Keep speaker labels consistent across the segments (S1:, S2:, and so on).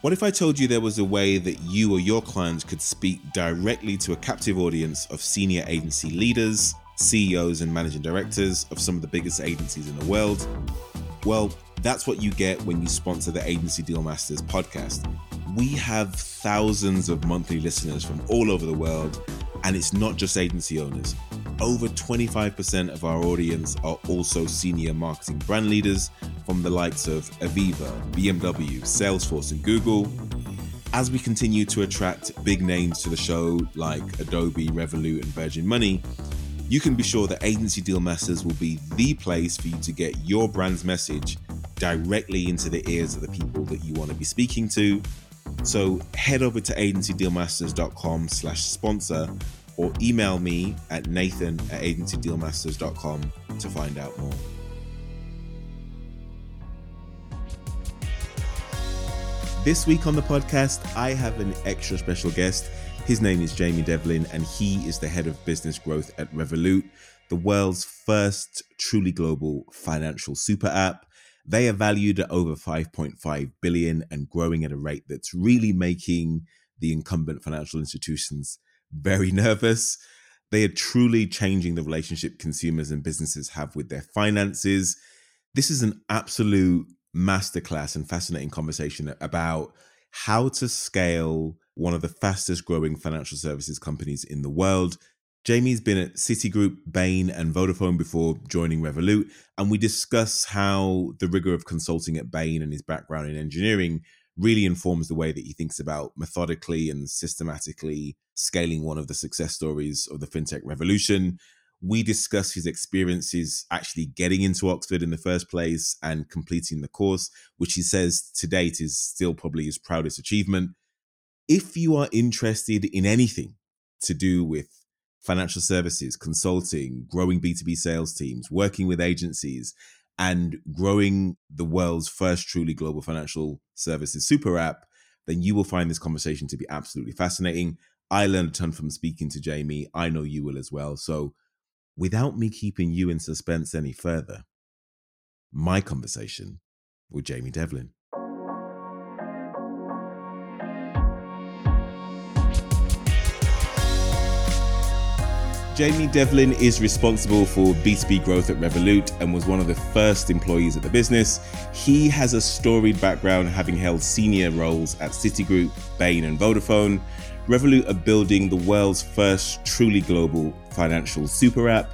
S1: What if I told you there was a way that you or your clients could speak directly to a captive audience of senior agency leaders, CEOs, and managing directors of some of the biggest agencies in the world? Well, that's what you get when you sponsor the Agency Deal Masters podcast. We have thousands of monthly listeners from all over the world, and it's not just agency owners. Over 25% of our audience are also senior marketing brand leaders from the likes of Aviva, BMW, Salesforce, and Google. As we continue to attract big names to the show like Adobe, Revolut, and Virgin Money, you can be sure that Agency Deal Masters will be the place for you to get your brand's message directly into the ears of the people that you want to be speaking to. So head over to agencydealmasters.com slash sponsor or email me at nathan at agencydealmasters.com to find out more. This week on the podcast, I have an extra special guest. His name is Jamie Devlin, and he is the head of business growth at Revolut, the world's first truly global financial super app. They are valued at over 5.5 billion and growing at a rate that's really making the incumbent financial institutions very nervous. They are truly changing the relationship consumers and businesses have with their finances. This is an absolute masterclass and fascinating conversation about how to scale one of the fastest growing financial services companies in the world. Jamie's been at Citigroup, Bain, and Vodafone before joining Revolut, and we discuss how the rigor of consulting at Bain and his background in engineering really informs the way that he thinks about methodically and systematically scaling one of the success stories of the fintech revolution. We discuss his experiences actually getting into Oxford in the first place and completing the course, which he says to date is still probably his proudest achievement. If you are interested in anything to do with financial services, consulting, growing B2B sales teams, working with agencies, and growing the world's first truly global financial services super app, then you will find this conversation to be absolutely fascinating. I learned a ton from speaking to Jamie. I know you will as well. So, without me keeping you in suspense any further, my conversation with Jamie Devlin. Jamie Devlin is responsible for B2B growth at Revolut and was one of the first employees at the business. He has a storied background having held senior roles at Citigroup, Bain, and Vodafone. Revolut are building the world's first truly global financial super app.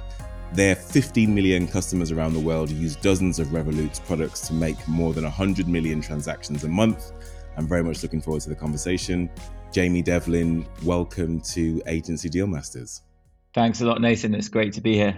S1: Their 15 million customers around the world use dozens of Revolut's products to make more than 100 million transactions a month. I'm very much looking forward to the conversation. Jamie Devlin, welcome to Agency Deal Masters.
S2: Thanks a lot, Nathan. It's great to be here.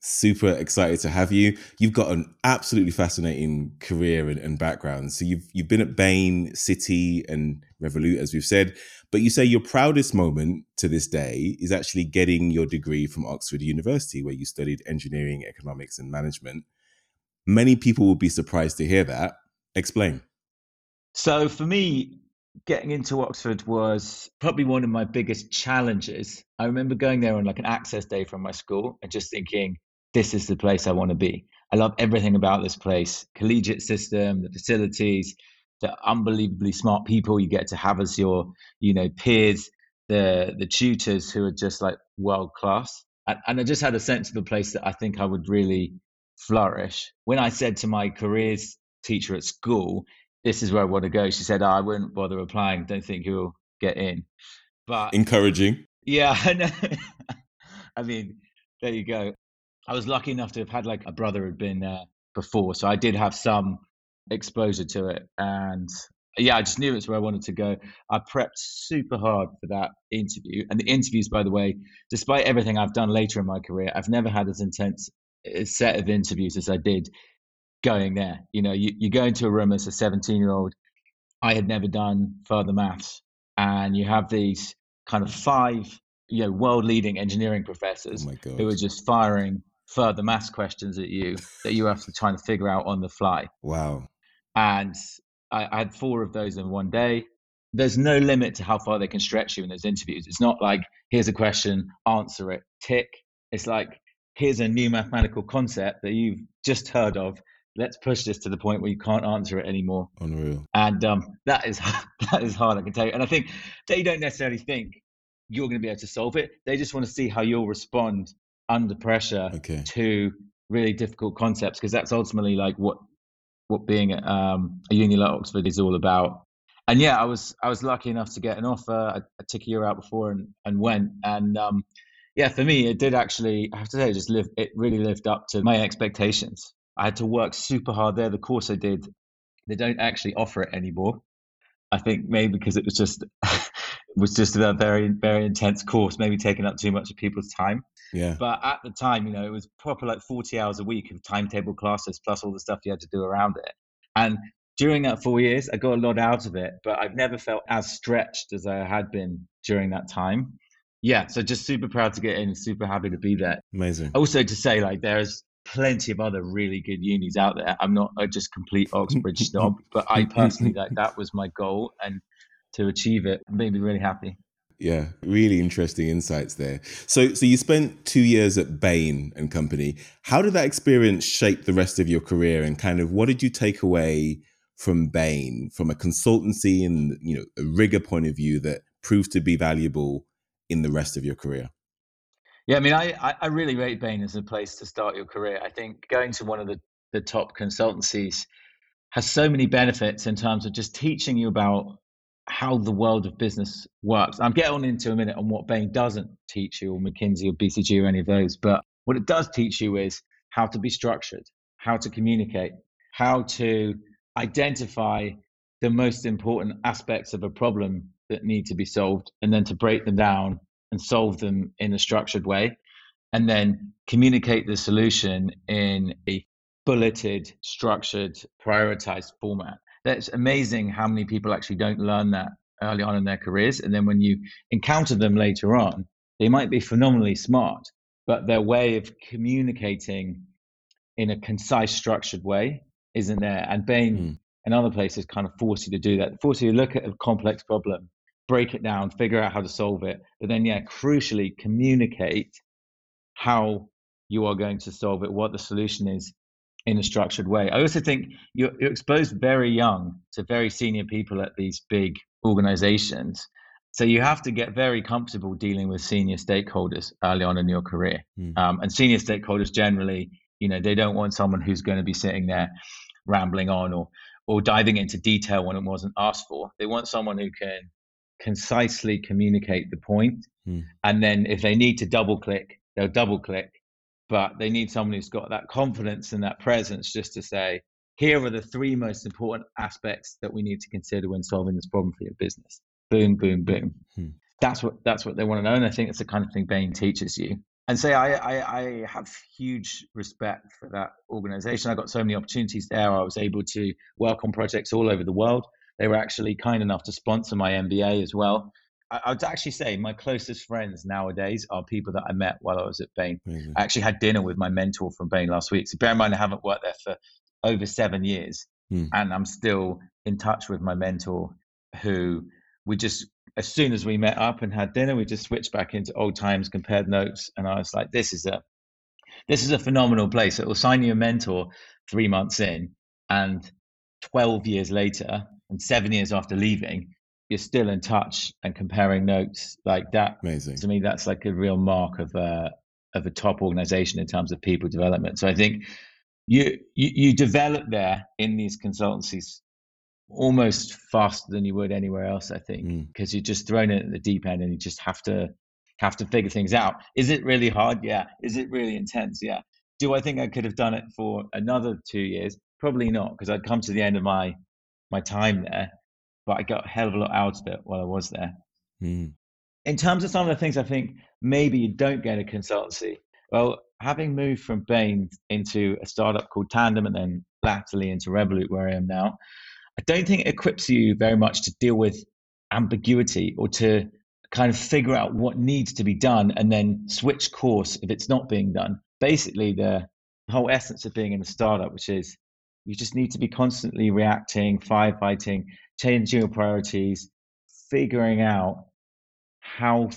S1: Super excited to have you. You've got an absolutely fascinating career and, and background. So you've you've been at Bain, Citi, and Revolut, as we've said. But you say your proudest moment to this day is actually getting your degree from Oxford University, where you studied engineering, economics, and management. Many people will be surprised to hear that. Explain.
S2: So for me, getting into Oxford was probably one of my biggest challenges. I remember going there on like an access day from my school and just thinking, this is the place I want to be. I love everything about this place collegiate system, the facilities, the unbelievably smart people you get to have as your, you know, peers, the the tutors who are just like world class. And, and I just had a sense of a place that I think I would really flourish. When I said to my careers teacher at school, this is where I want to go. She said, oh, I wouldn't bother applying. Don't think you'll get in.
S1: But encouraging.
S2: Yeah, I know. I mean, there you go. I was lucky enough to have had like a brother who'd been there before, so I did have some exposure to it. And yeah, I just knew it's where I wanted to go. I prepped super hard for that interview. And the interviews, by the way, despite everything I've done later in my career, I've never had as intense a set of interviews as I did going there. You know, you, you go into a room as a 17 year old. I had never done further maths, and you have these kind of five, you know, world leading engineering professors
S1: oh
S2: who are just firing further maths questions at you that you have to try and figure out on the fly.
S1: Wow.
S2: And I, I had four of those in one day. There's no limit to how far they can stretch you in those interviews. It's not like, here's a question, answer it, tick. It's like, here's a new mathematical concept that you've just heard of let's push this to the point where you can't answer it anymore.
S1: Unreal.
S2: And um, that is that is hard, I can tell you. And I think they don't necessarily think you're going to be able to solve it. They just want to see how you'll respond under pressure
S1: okay.
S2: to really difficult concepts, because that's ultimately like what what being at um, a uni like Oxford is all about. And yeah, I was I was lucky enough to get an offer. I, I took a year out before and, and went. And um, yeah, for me, it did actually. I have to say, it just live. It really lived up to my expectations. I had to work super hard there. The course I did, they don't actually offer it anymore. I think maybe because it was just was just a very very intense course, maybe taking up too much of people's time.
S1: Yeah.
S2: But at the time, you know, it was proper like 40 hours a week of timetable classes plus all the stuff you had to do around it. And during that four years, I got a lot out of it, but I've never felt as stretched as I had been during that time. Yeah, so just super proud to get in, super happy to be there.
S1: Amazing.
S2: Also to say, like, there's plenty of other really good unis out there. I'm not a just complete Oxbridge snob, but I personally like that was my goal, and to achieve it and made me really happy.
S1: Yeah, really interesting insights there. So, so you spent two years at Bain and Company. How did that experience shape the rest of your career, and kind of what did you take away from Bain from a consultancy and you know a rigor point of view that proved to be valuable in the rest of your career?
S2: Yeah, I mean, I, I really rate Bain as a place to start your career. I think going to one of the, the top consultancies has so many benefits in terms of just teaching you about how the world of business works. I'm getting on into a minute on what Bain doesn't teach you, or McKinsey or BCG or any of those. But what it does teach you is how to be structured, how to communicate, how to identify the most important aspects of a problem that need to be solved, and then to break them down and solve them in a structured way, and then communicate the solution in a bulleted, structured, prioritized format that's amazing how many people actually don't learn that early on in their careers. And then when you encounter them later on, they might be phenomenally smart, but their way of communicating in a concise, structured way isn't there. And Bain mm. and other places kind of force you to do that, force you to look at a complex problem, break it down, figure out how to solve it, but then, yeah, crucially communicate how you are going to solve it, what the solution is, in a structured way. I also think you're, you're exposed very young to very senior people at these big organizations. So you have to get very comfortable dealing with senior stakeholders early on in your career. Mm. Um, and senior stakeholders generally, you know, they don't want someone who's going to be sitting there rambling on or or diving into detail when it wasn't asked for. They want someone who can concisely communicate the point. Mm. And then if they need to double click, they'll double click but they need someone who's got that confidence and that presence just to say, here are the three most important aspects that we need to consider when solving this problem for your business. Boom, boom, boom. Hmm. That's what that's what they want to know, and I think it's the kind of thing Bain teaches you. And say I, I, I have huge respect for that organization. I got so many opportunities there. I was able to work on projects all over the world. They were actually kind enough to sponsor my MBA as well. I, would actually say my closest friends nowadays are people that I met while I was at Bain. Mm-hmm. I actually had dinner with my mentor from Bain last week. So bear in mind, I haven't worked there for over seven years, mm. and I'm still in touch with my mentor, who we just as soon as we met up and had dinner, we just switched back into old times, compared notes, and I was like, "This is a this is a phenomenal place. It will sign you a mentor three months in, and 12 years later, and seven years after leaving, you're still in touch and comparing notes like that.
S1: Amazing.
S2: To me, that's like a real mark of a of a top organization in terms of people development. So I think you you, you develop there in these consultancies almost faster than you would anywhere else. I think because mm. you're just thrown in at the deep end and you just have to have to figure things out. Is it really hard? Yeah. Is it really intense? Yeah. Do I think I could have done it for another two years? Probably not, because I'd come to the end of my my time there but I got a hell of a lot out of it while I was there. Mm. In terms of some of the things I think maybe you don't get a consultancy, well, having moved from Bain into a startup called Tandem and then latterly into Revolut, where I am now, I don't think it equips you very much to deal with ambiguity or to kind of figure out what needs to be done and then switch course if it's not being done. Basically, the whole essence of being in a startup, which is you just need to be constantly reacting, firefighting, changing your priorities, figuring out how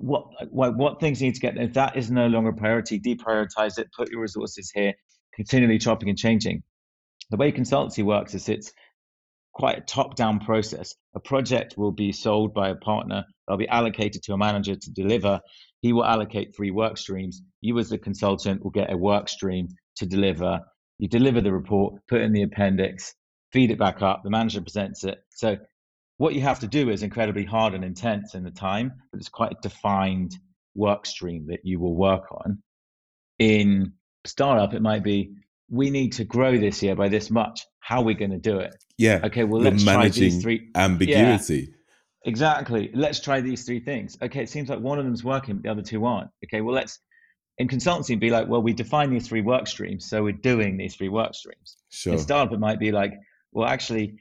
S2: what what, things need to get. If that is no longer a priority, deprioritize it. Put your resources here. Continually chopping and changing. the way consultancy works is it's quite a top down process. A project will be sold by a partner, they'll be allocated to a manager to deliver. He will allocate three work streams. You, as the consultant, will get a work stream to deliver. You deliver the report, put in the appendix, feed it back up, the manager presents it. So, what you have to do is incredibly hard and intense in the time, but it's quite a defined work stream that you will work on. In startup, it might be we need to grow this year by this much. How are we going to do it?
S1: Yeah.
S2: Okay. Well, let's try these three.
S1: Ambiguity.
S2: Yeah, exactly. Let's try these three things. Okay. It seems like one of them's working, but the other two aren't. Okay. Well, let's in consultancy be like, well, we define these three work streams, so we're doing these three work streams.
S1: Sure.
S2: In startup, it might be like, well, actually,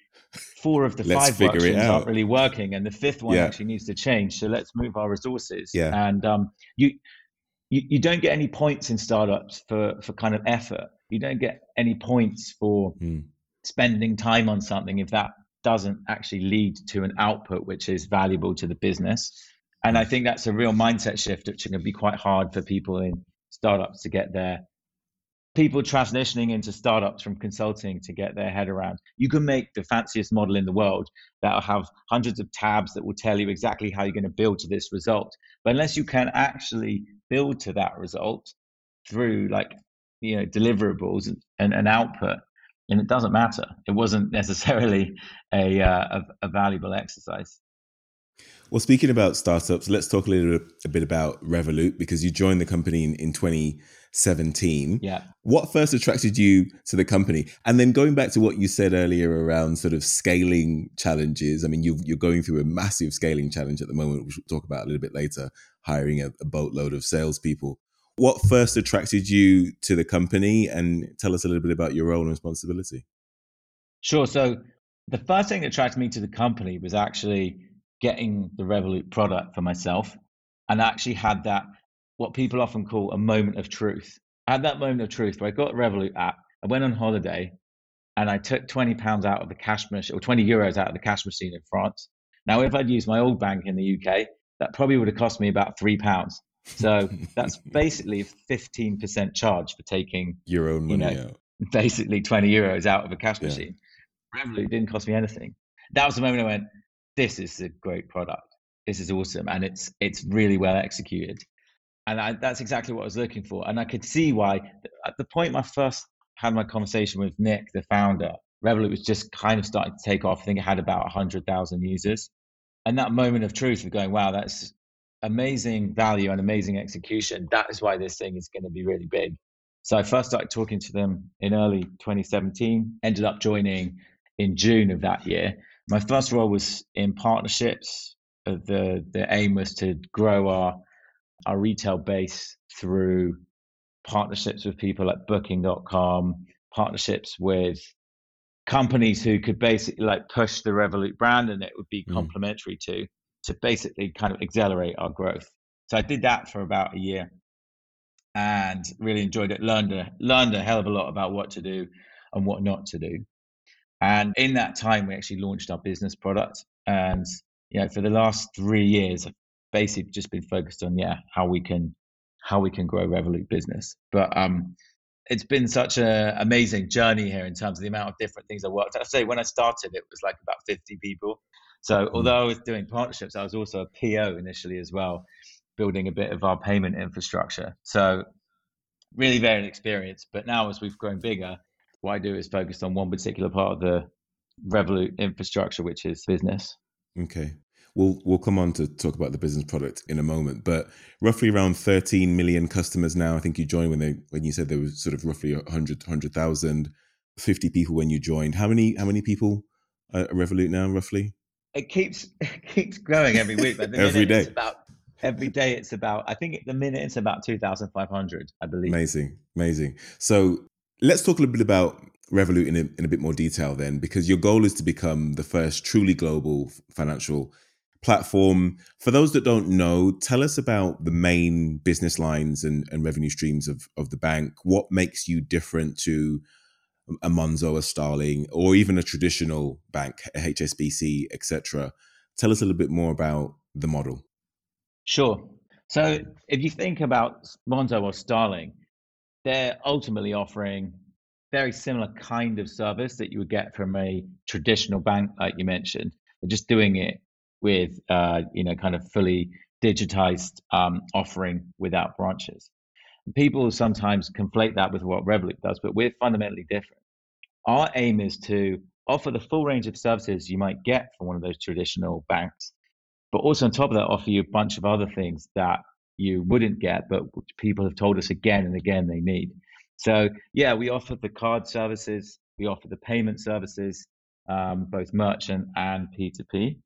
S2: four of the five work streams aren't really working, and the fifth one yeah. actually needs to change. So let's move our resources.
S1: Yeah.
S2: And um, you, you you don't get any points in startups for for kind of effort. You don't get any points for mm. spending time on something if that doesn't actually lead to an output which is valuable to the business. And I think that's a real mindset shift, which can be quite hard for people in startups to get there people transitioning into startups from consulting to get their head around. You can make the fanciest model in the world that'll have hundreds of tabs that will tell you exactly how you're going to build to this result. But unless you can actually build to that result through like you know deliverables and, an output, and it doesn't matter. It wasn't necessarily a, uh, a, a valuable exercise.
S1: Well, speaking about startups, let's talk a little a bit about Revolut because you joined the company in, in 2017.
S2: Yeah.
S1: What first attracted you to the company? And then going back to what you said earlier around sort of scaling challenges. I mean, you you're going through a massive scaling challenge at the moment, which we'll talk about a little bit later, hiring a, a boatload of salespeople. What first attracted you to the company? And tell us a little bit about your role and responsibility.
S2: Sure. So the first thing that attracted me to the company was actually getting the Revolut product for myself and I actually had that, what people often call a moment of truth. I had that moment of truth where I got the Revolut app, I went on holiday and I took 20 pounds out of the cash machine or 20 euros out of the cash machine in France. Now, if I'd used my old bank in the UK, that probably would have cost me about three pounds. So that's basically a 15% charge for taking
S1: your own money you know, out.
S2: Basically 20 euros out of a cash machine. Revolut didn't cost me anything. That was the moment I went, this is a great product. This is awesome, and it's it's really well executed. And I, that's exactly what I was looking for. And I could see why. At the point I first had my conversation with Nick, the founder, Revolut was just kind of starting to take off. I think it had about hundred thousand users. And that moment of truth of going, wow, that's amazing value and amazing execution. That is why this thing is going to be really big. So I first started talking to them in early 2017, ended up joining in June of that year my first role was in partnerships. Uh, the the aim was to grow our our retail base through partnerships with people like Booking.com, partnerships with companies who could basically like push the Revolut brand, and it would be mm. complementary to to basically kind of accelerate our growth. So I did that for about a year, and really enjoyed it. learned a learned a hell of a lot about what to do and what not to do. And in that time, we actually launched our business product. And you know, for the last three years, I've basically just been focused on yeah how we can how we can grow Revolut business. But um, it's been such an amazing journey here in terms of the amount of different things I worked. I say when I started, it was like about 50 people. So mm. although I was doing partnerships, I was also a PO initially as well, building a bit of our payment infrastructure. So really varied experience. But now as we've grown bigger, what I do is focused on one particular part of the Revolut infrastructure, which is business.
S1: Okay. We'll, we'll come on to talk about the business product in a moment, but roughly around 13 million customers now. I think you joined when they when you said there was sort of roughly 100 100,000, 50 people when you joined. How many how many people are Revolut now roughly?
S2: It keeps it keeps growing every week. But
S1: every day.
S2: about every day it's about I think at the minute it's about 2,500, I believe.
S1: Amazing, amazing. So Let's talk a little bit about Revolut in a, in a bit more detail then, because your goal is to become the first truly global financial platform. For those that don't know, tell us about the main business lines and, and revenue streams of, of the bank. What makes you different to a Monzo, a Starling, or even a traditional bank, a HSBC, etc. Tell us a little bit more about the model.
S2: Sure. So if you think about Monzo or Starling, they're ultimately offering very similar kind of service that you would get from a traditional bank, like you mentioned. They're just doing it with, uh, you know, kind of fully digitized um, offering without branches. People sometimes conflate that with what Revolut does, but we're fundamentally different. Our aim is to offer the full range of services you might get from one of those traditional banks, but also on top of that, offer you a bunch of other things that you wouldn't get, but people have told us again and again they need. So, yeah, we offer the card services, we offer the payment services, um, both merchant and P2P.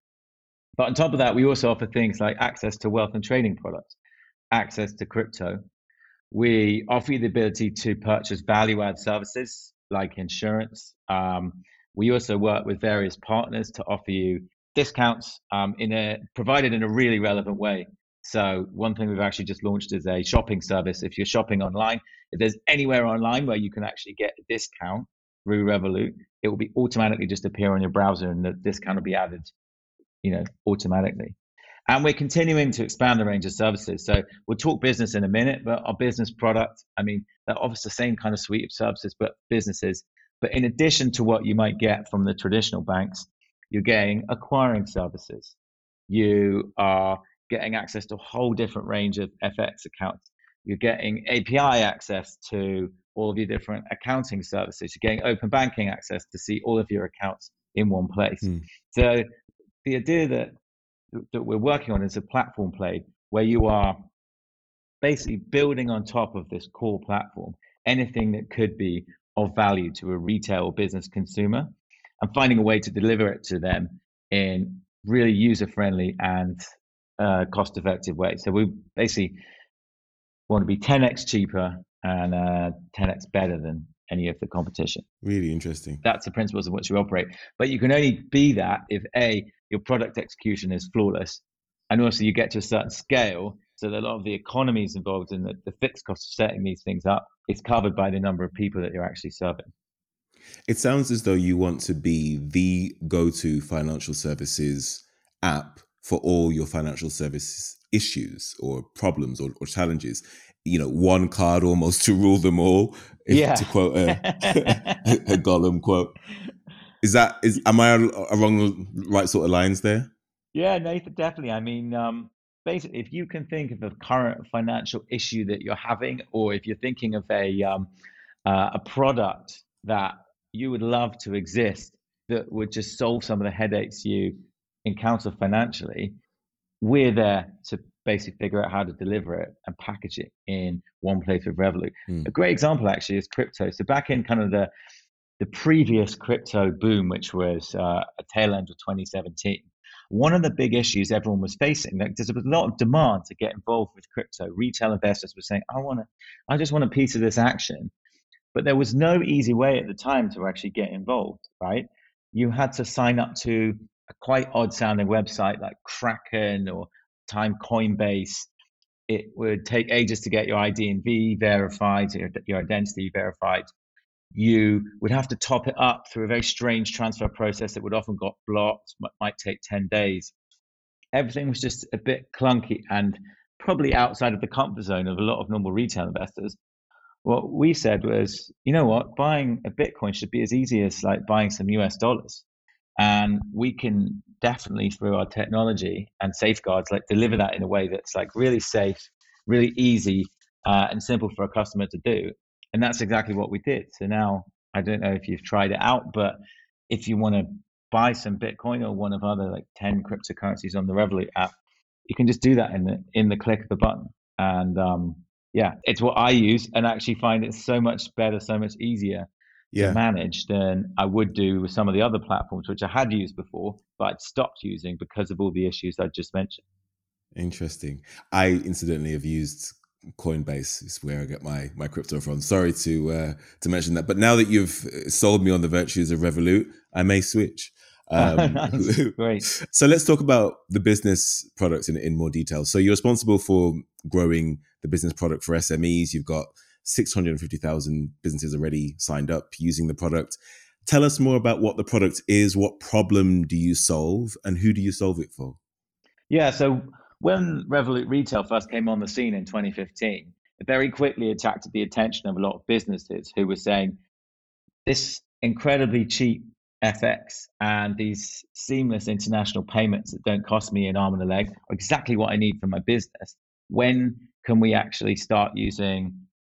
S2: But on top of that, we also offer things like access to wealth and trading products, access to crypto. We offer you the ability to purchase value add services like insurance. Um, we also work with various partners to offer you discounts um, in a provided in a really relevant way. So one thing we've actually just launched is a shopping service. If you're shopping online, if there's anywhere online where you can actually get a discount through Revolut, it will be automatically just appear on your browser and the discount will be added, you know, automatically. And we're continuing to expand the range of services. So we'll talk business in a minute, but our business product, I mean, that offers the same kind of suite of services, but businesses. But in addition to what you might get from the traditional banks, you're getting acquiring services. You are getting access to a whole different range of FX accounts. You're getting API access to all of your different accounting services. You're getting open banking access to see all of your accounts in one place. Mm. So the idea that that we're working on is a platform play where you are basically building on top of this core platform anything that could be of value to a retail business consumer and finding a way to deliver it to them in really user friendly and uh, cost effective way. So we basically want to be 10x cheaper and uh, 10x better than any of the competition.
S1: Really interesting.
S2: That's the principles in which we operate. But you can only be that if A, your product execution is flawless, and also you get to a certain scale so that a lot of the economies involved in the, the fixed cost of setting these things up is covered by the number of people that you're actually serving.
S1: It sounds as though you want to be the go to financial services app for all your financial services issues or problems or, or challenges you know one card almost to rule them all if, yeah. to quote a, a, Gollum quote. Is that is am i along the right sort of lines there?
S2: Yeah nathan definitely. I mean um basically if you can think of a current financial issue that you're having or if you're thinking of a um, uh, a product that you would love to exist that would just solve some of the headaches you encounter financially, we're there to basically figure out how to deliver it and package it in one place with Revolut. Mm. A great example actually is crypto. So back in kind of the the previous crypto boom, which was uh, a tail end of 2017, one of the big issues everyone was facing, like there was a lot of demand to get involved with crypto. Retail investors were saying, "I want to, I just want a piece of this action," but there was no easy way at the time to actually get involved. Right? You had to sign up to a quite odd sounding website like Kraken or Time Coinbase. It would take ages to get your ID and V verified, your, your identity verified. You would have to top it up through a very strange transfer process that would often got blocked, might take 10 days. Everything was just a bit clunky and probably outside of the comfort zone of a lot of normal retail investors. What we said was, you know what, buying a Bitcoin should be as easy as like buying some US dollars and we can definitely through our technology and safeguards like deliver that in a way that's like really safe really easy uh, and simple for a customer to do. And that's exactly what we did. So now i don't know if you've tried it out but if you want to buy some bitcoin or one of other like 10 cryptocurrencies on the revolut app you can just do that in the in the click of the button. And um, yeah it's what i use and actually find it so much better so much easier yeah. to manage than I would do with some of the other platforms, which I had used before, but I'd stopped using because of all the issues I just mentioned.
S1: Interesting. I incidentally have used Coinbase is where I get my my crypto from. Sorry to uh, to mention that, but now that you've sold me on the virtues of Revolut, I may switch. Um.
S2: Great.
S1: So let's talk about the business products in in more detail. So you're responsible for growing the business product for SMEs. You've got 650,000 businesses already signed up using the product. Tell us more about what the product is, what problem do you solve, and who do you solve it for?
S2: Yeah, so when Revolut Retail first came on the scene in 2015, it very quickly attracted the attention of a lot of businesses who were saying, this incredibly cheap FX and these seamless international payments that don't cost me an arm and a leg are exactly what I need for my business. When can we actually start using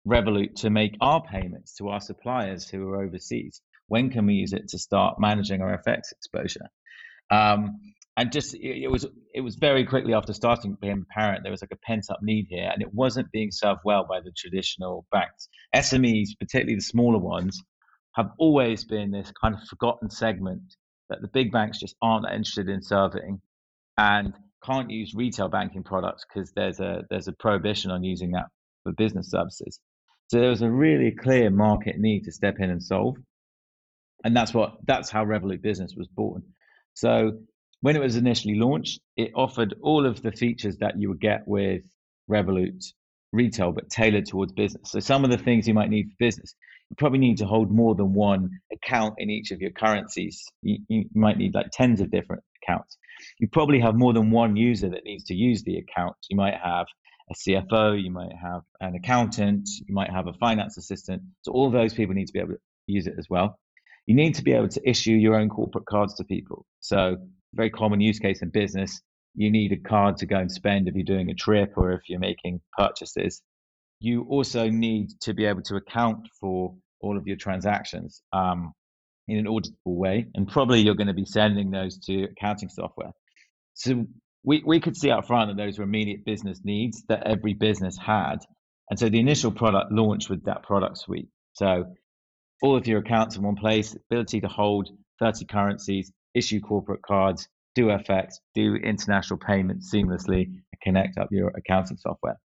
S2: Revolut to make our payments to our suppliers who are overseas? When can we use it to start managing our FX exposure? Um, and just it was it was very quickly after starting being apparent there was like a pent up need here, and it wasn't being served well by the traditional banks. SMEs, particularly the smaller ones, have always been this kind of forgotten segment that the big banks just aren't interested in serving, and can't use retail banking products because there's a there's a prohibition on using that for business services. So there was a really clear market need to step in and solve, and that's what that's how Revolut Business was born. So when it was initially launched, it offered all of the features that you would get with Revolut retail, but tailored towards business. So some of the things you might need for business, you probably need to hold more than one account in each of your currencies. You, you might need like tens of different accounts. You probably have more than one user that needs to use the account. You might have a CFO, you might have an accountant, you might have a finance assistant. So all those people need to be able to use it as well. You need to be able to issue your own corporate cards to people. So very common use case in business. You need a card to go and spend if you're doing a trip or if you're making purchases. You also need to be able to account for all of your transactions um, in an auditable way, and probably you're going to be sending those to accounting software. So we, we could see up front that those were immediate business needs that every business had. And so the initial product launched with that product suite. So all of your accounts in one place, ability to hold 30 currencies, issue corporate cards, do FX, do international payments seamlessly, and connect up your accounting software.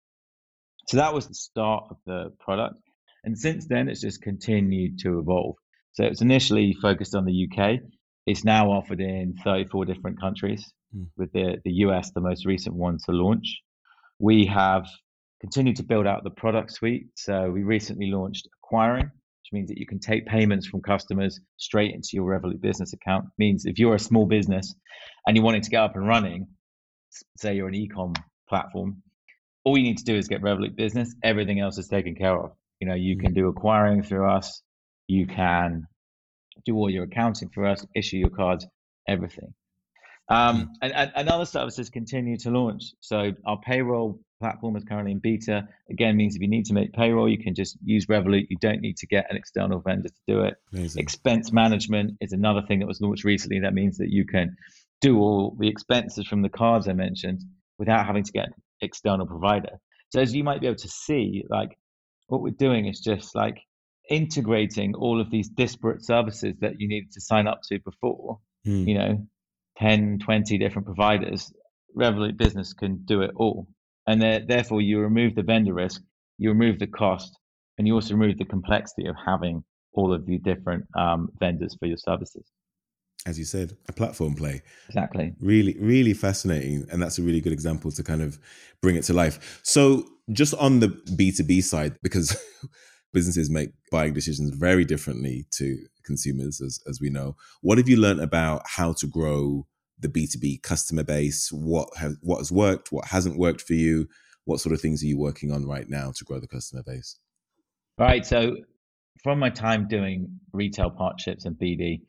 S2: So that was the start of the product. And since then, it's just continued to evolve. So it's initially focused on the UK. It's now offered in 34 different countries, mm. with the, the US the most recent one to launch. We have continued to build out the product suite. So we recently launched acquiring, which means that you can take payments from customers straight into your Revolut business account. It means if you're a small business and you're wanting to get up and running, say you're an e-com platform, all you need to do is get Revolut business. Everything else is taken care of. You know, you can do acquiring through us. You can do all your accounting for us, issue your cards, everything. Um, and, and, and, other services continue to launch. So our payroll platform is currently in beta. Again, means if you need to make payroll, you can just use Revolut. You don't need to get an external vendor to do it. Amazing. Expense management is another thing that was launched recently. That means that you can do all the expenses from the cards I mentioned without having to get an external provider. So as you might be able to see, like what we're doing is just like integrating all of these disparate services that you needed to sign up to before. Mm. You know, 10, 20 different providers, Revolut Business can do it all. And therefore, you remove the vendor risk, you remove the cost, and you also remove the complexity of having all of the different um, vendors for your services.
S1: As you said, a platform play.
S2: Exactly.
S1: Really, really fascinating. And that's a really good example to kind of bring it to life. So, just on the B2B side, because businesses make buying decisions very differently to consumers, as, as we know. What have you learned about how to grow the B2B customer base? What has, what has worked? What hasn't worked for you? What sort of things are you working on right now to grow the customer base?
S2: Right. So, from my time doing retail partnerships and BD,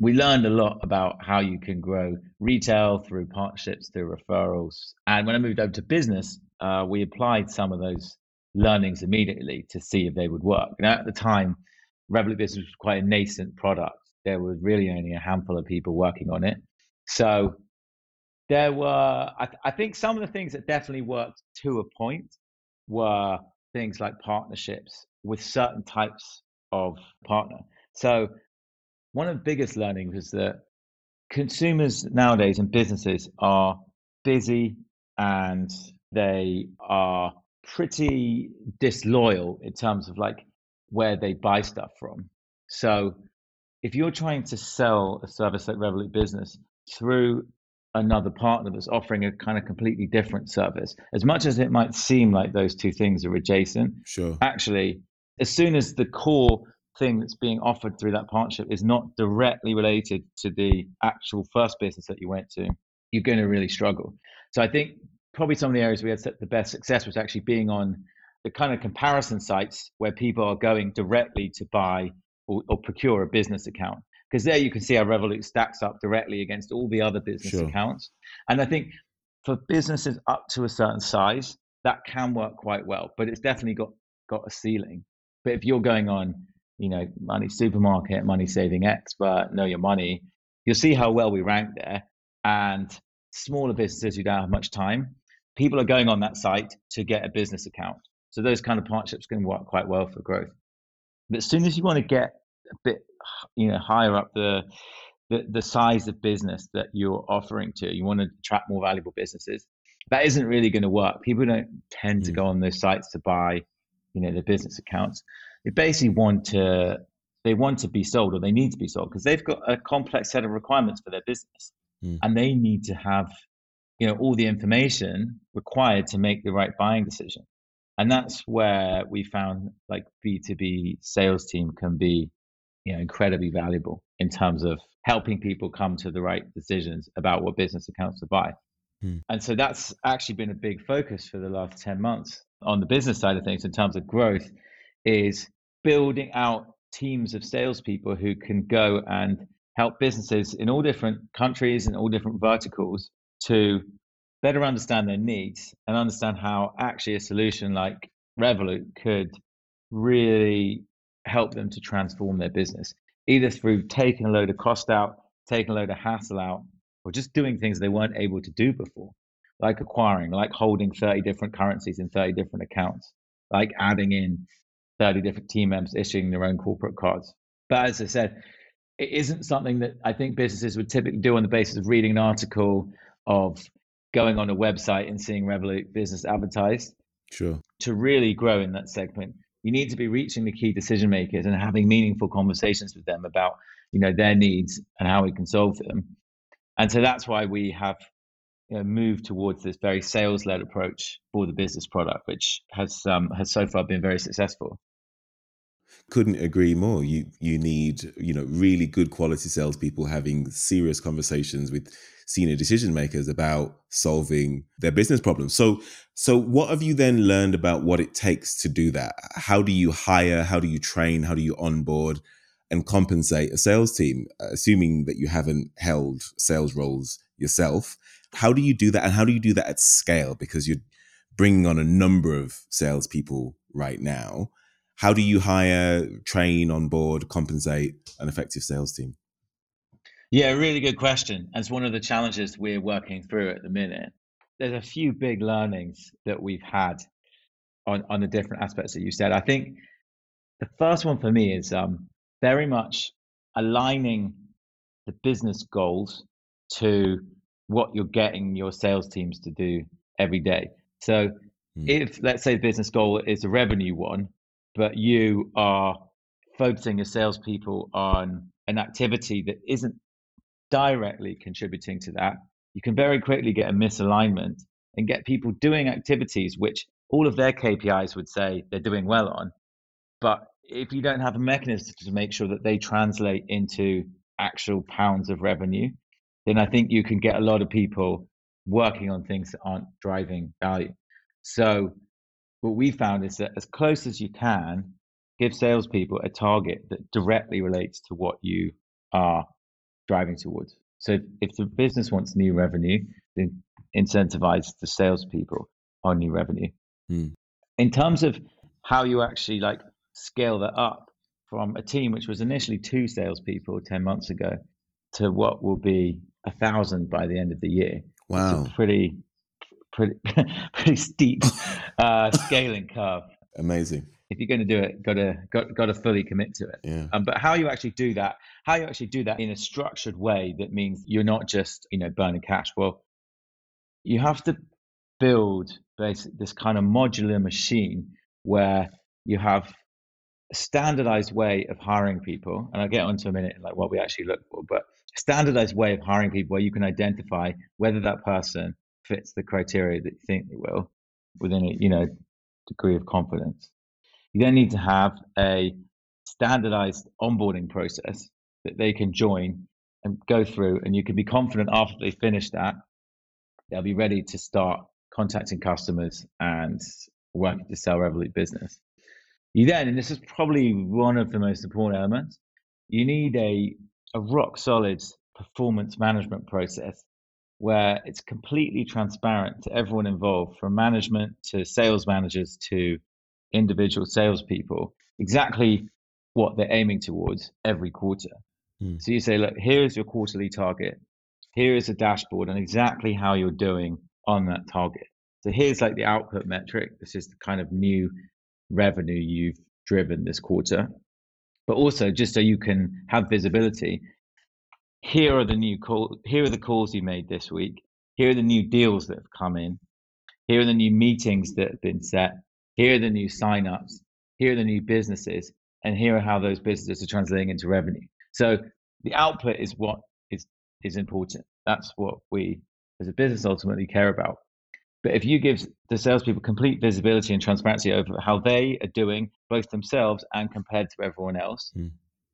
S2: we learned a lot about how you can grow retail through partnerships, through referrals. And when I moved over to business, uh, we applied some of those learnings immediately to see if they would work. Now, at the time, Revolut Business was quite a nascent product. There was really only a handful of people working on it. So there were, I, th- I think, some of the things that definitely worked to a point were things like partnerships with certain types of partner. So one of the biggest learnings is that consumers nowadays and businesses are busy and they are pretty disloyal in terms of like where they buy stuff from. So if you're trying to sell a service like Revolut Business through another partner that's offering a kind of completely different service, as much as it might seem like those two things are adjacent,
S1: sure.
S2: actually, as soon as the core thing that's being offered through that partnership is not directly related to the actual first business that you went to, you're going to really struggle. So I think probably some of the areas we had the best success was actually being on the kind of comparison sites where people are going directly to buy or, or procure a business account because there you can see how Revolut stacks up directly against all the other business sure. accounts. And I think for businesses up to a certain size, that can work quite well, but it's definitely got got a ceiling. But if you're going on, you know, money supermarket, money saving expert, know your money, you'll see how well we rank there. And smaller businesses who don't have much time, people are going on that site to get a business account. So those kind of partnerships can work quite well for growth. But as soon as you want to get a bit, you know, higher up the the, the size of business that you're offering to, you want to attract more valuable businesses. That isn't really going to work. People don't tend to mm. go on those sites to buy, you know, their business accounts. They basically want to they want to be sold or they need to be sold because they've got a complex set of requirements for their business mm. and they need to have you know all the information required to make the right buying decision and that's where we found like b2b sales team can be you know incredibly valuable in terms of helping people come to the right decisions about what business accounts to buy hmm. and so that's actually been a big focus for the last 10 months on the business side of things in terms of growth is building out teams of salespeople who can go and help businesses in all different countries and all different verticals to better understand their needs and understand how actually a solution like Revolut could really help them to transform their business, either through taking a load of cost out, taking a load of hassle out, or just doing things they weren't able to do before, like acquiring, like holding 30 different currencies in 30 different accounts, like adding in 30 different team members issuing their own corporate cards. But as I said, it isn't something that I think businesses would typically do on the basis of reading an article, of going on a website and seeing Revolut business advertised.
S1: Sure.
S2: To really grow in that segment, you need to be reaching the key decision makers and having meaningful conversations with them about, you know, their needs and how we can solve them. And so that's why we have you know, moved towards this very sales-led approach for the business product, which has um, has so far been very successful
S1: couldn't agree more. You you need you know really good quality salespeople having serious conversations with senior decision makers about solving their business problems. So so what have you then learned about what it takes to do that? How do you hire? How do you train? How do you onboard and compensate a sales team? Assuming that you haven't held sales roles yourself, how do you do that? And how do you do that at scale? Because you're bringing on a number of salespeople right now how do you hire, train, onboard, compensate an effective sales team?
S2: Yeah, really good question. And it's one of the challenges we're working through at the minute. There's a few big learnings that we've had on, on the different aspects that you said. I think the first one for me is um, very much aligning the business goals to what you're getting your sales teams to do every day. So, mm. if let's say the business goal is a revenue one, but you are focusing your salespeople on an activity that isn't directly contributing to that, you can very quickly get a misalignment and get people doing activities which all of their KPIs would say they're doing well on. But if you don't have a mechanism to make sure that they translate into actual pounds of revenue, then I think you can get a lot of people working on things that aren't driving value. So what we found is that as close as you can, give salespeople a target that directly relates to what you are driving towards. So if the business wants new revenue, then incentivize the salespeople on new revenue. Mm. In terms of how you actually like scale that up from a team which was initially two salespeople 10 months ago to what will be a thousand by the end of the year.
S1: Wow.
S2: It's a pretty pretty pretty steep uh, scaling curve.
S1: Amazing.
S2: If you're going to do it, got to got, got to fully commit to it.
S1: Yeah.
S2: Um, but how you actually do that, how you actually do that in a structured way that means you're not just you know burning cash. Well, you have to build basic this kind of modular machine where you have a standardized way of hiring people, and I'll get onto a minute like what we actually look for, but a standardized way of hiring people where you can identify whether that person fits the criteria that you think they will within a you know degree of confidence. You then need to have a standardized onboarding process that they can join and go through, and you can be confident after they finish that, they'll be ready to start contacting customers and working to sell Revolut business. You then, and this is probably one of the most important elements, you need a, a rock solid performance management process where it's completely transparent to everyone involved, from management to sales managers to individual salespeople, exactly what they're aiming towards every quarter. Mm. So you say, look, here is your quarterly target. Here is a dashboard and exactly how you're doing on that target. So here's like the output metric. This is the kind of new revenue you've driven this quarter. But also just so you can have visibility, here are the new call here are the calls you made this week. Here are the new deals that have come in. Here are the new meetings that have been set. Here are the new signups. Here are the new businesses. And here are how those businesses are translating into revenue. So the output is what is is important. That's what we as a business ultimately care about. But if you give the salespeople complete visibility and transparency over how they are doing, both themselves and compared to everyone else, mm.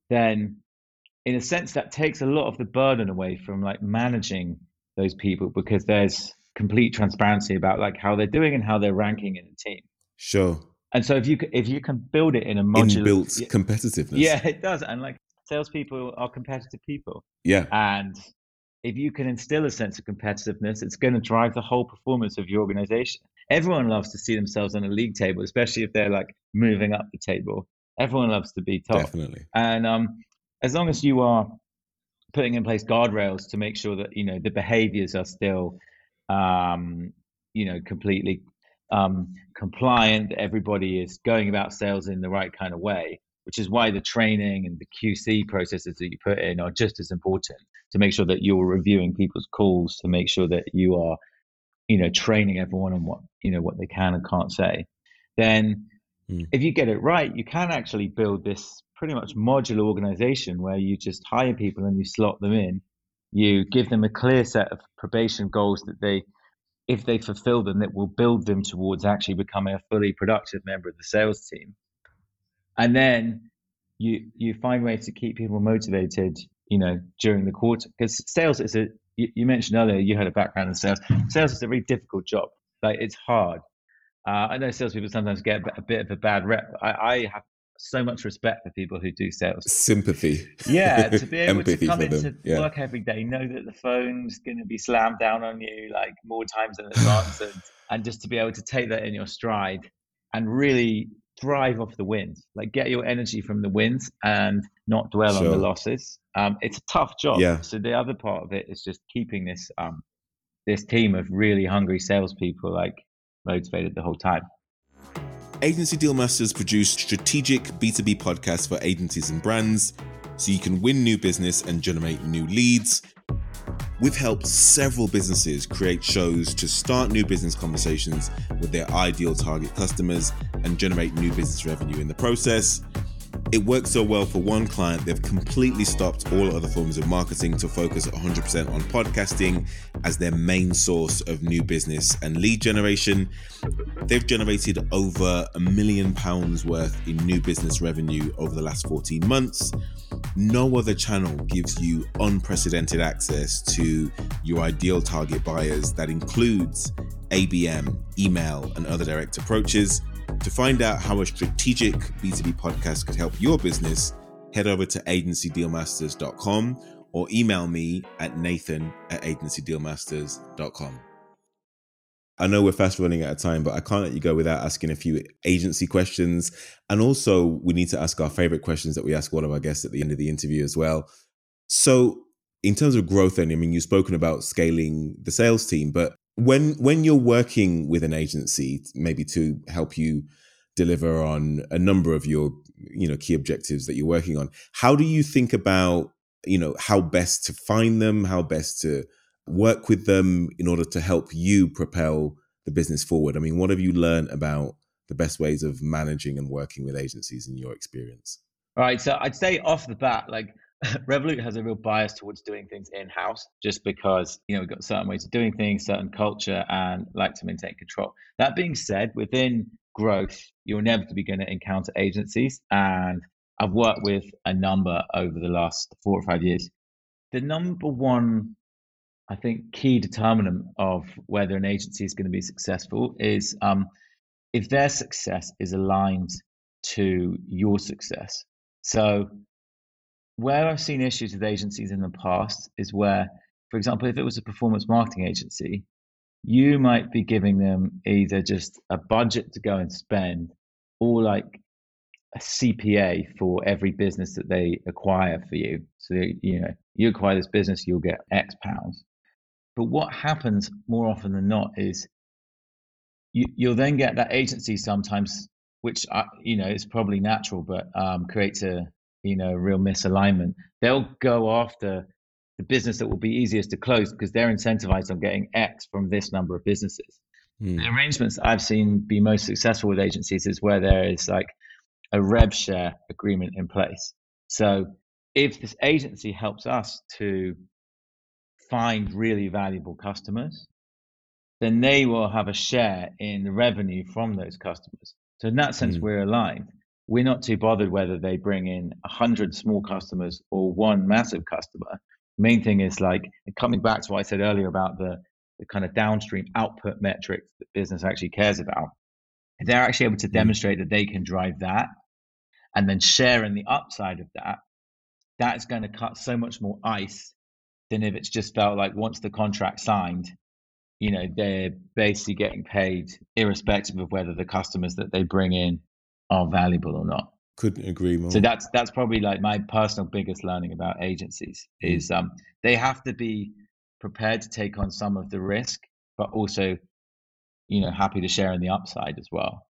S2: then in a sense that takes a lot of the burden away from like managing those people because there's complete transparency about like how they're doing and how they're ranking in the team.
S1: Sure.
S2: And so if you if you can build it in a modular
S1: inbuilt yeah, competitiveness,
S2: yeah, it does. And like salespeople are competitive people.
S1: Yeah.
S2: And if you can instill a sense of competitiveness, it's going to drive the whole performance of your organization. Everyone loves to see themselves on a league table, especially if they're like moving up the table. Everyone loves to be top.
S1: Definitely.
S2: And um, as long as you are putting in place guardrails to make sure that you know the behaviors are still, um, you know, completely um, compliant. Everybody is going about sales in the right kind of way which is why the training and the QC processes that you put in are just as important to make sure that you're reviewing people's calls to make sure that you are, you know, training everyone on what, you know, what they can and can't say. Then mm. if you get it right, you can actually build this pretty much modular organization where you just hire people and you slot them in. You give them a clear set of probation goals that they, if they fulfill them, that will build them towards actually becoming a fully productive member of the sales team. And then you you find ways to keep people motivated you know during the quarter because sales is a you, you, mentioned earlier you had a background in sales. Sales is a very difficult job. Like it's hard. Uh, i know salespeople sometimes get a bit of a bad rep. I, I, have so much respect for people who do sales
S1: sympathy
S2: yeah to be able to come into yeah. work every day know that the phone's going to be slammed down on you like more times than advance and, and just to be able to take that in your stride and really thrive off the wins. Like get your energy from the wins and not dwell sure. on the losses. Um, it's a tough job.
S1: Yeah.
S2: So the other part of it is just keeping this um, this team of really hungry salespeople like motivated the whole time.
S1: Agency Deal Masters produce strategic B2B podcasts for agencies and brands so you can win new business and generate new leads We've helped several businesses create shows to start new business conversations with their ideal target customers and generate new business revenue in the process. It worked so well for one client, they've completely stopped all other forms of marketing to focus 100% on podcasting as their main source of new business and lead generation. They've generated over a million pounds worth in new business revenue over the last 14 months. No other channel gives you unprecedented access to your ideal target buyers that includes ABM, email, and other direct approaches. To find out how a strategic B2B podcast could help your business, head over to agencydealmasters.com or email me at nathan at agencydealmasters.com. I know we're fast running out of time, but I can't let you go without asking a few agency questions. And also, we need to ask our favorite questions that we ask one of our guests at the end of the interview as well. So, in terms of growth, then, I mean, you've spoken about scaling the sales team, but when when you're working with an agency, maybe to help you deliver on a number of your you know key objectives that you're working on, how do you think about you know how best to find them, how best to work with them in order to help you propel the business forward? I mean, what have you learned about the best ways of managing and working with agencies in your experience?
S2: All right. So I'd say off the bat, like Revolut has a real bias towards doing things in house just because, you know, we've got certain ways of doing things, certain culture, and like to maintain control. That being said, within growth, you're inevitably going to encounter agencies. And I've worked with a number over the last four or five years. The number one I think, key determinant of whether an agency is going to be successful is um, if their success is aligned to your success. So, where I've seen issues with agencies in the past is where, for example, if it was a performance marketing agency, you might be giving them either just a budget to go and spend or like a CPA for every business that they acquire for you. So, you know, you acquire this business, you'll get X pounds. But what happens more often than not is you, you'll then get that agency sometimes, which, uh, you know, is probably natural, but um, creates a, you know, real misalignment. They'll go after the business that will be easiest to close because they're incentivized on getting X from this number of businesses. Mm. The arrangements I've seen be most successful with agencies is where there is like a rev share agreement in place. So if this agency helps us to find really valuable customers, then they will have a share in the revenue from those customers. So in that sense, mm. we're aligned. We're not too bothered whether they bring in a hundred small customers or one massive customer main thing is like coming back to what I said earlier about the, the kind of downstream output metrics that business actually cares about. If they're actually able to hmm. demonstrate that they can drive that and then share in the upside of that, that's going to cut so much more ice than if it's just felt like once the contract signed, you know, they're basically getting paid irrespective of whether the customers that they bring in are valuable or not.
S1: Couldn't agree more.
S2: So that's that's probably like my personal biggest learning about agencies mm. is um, they have to be prepared to take on some of the risk, but also, you know, happy to share in the upside as well.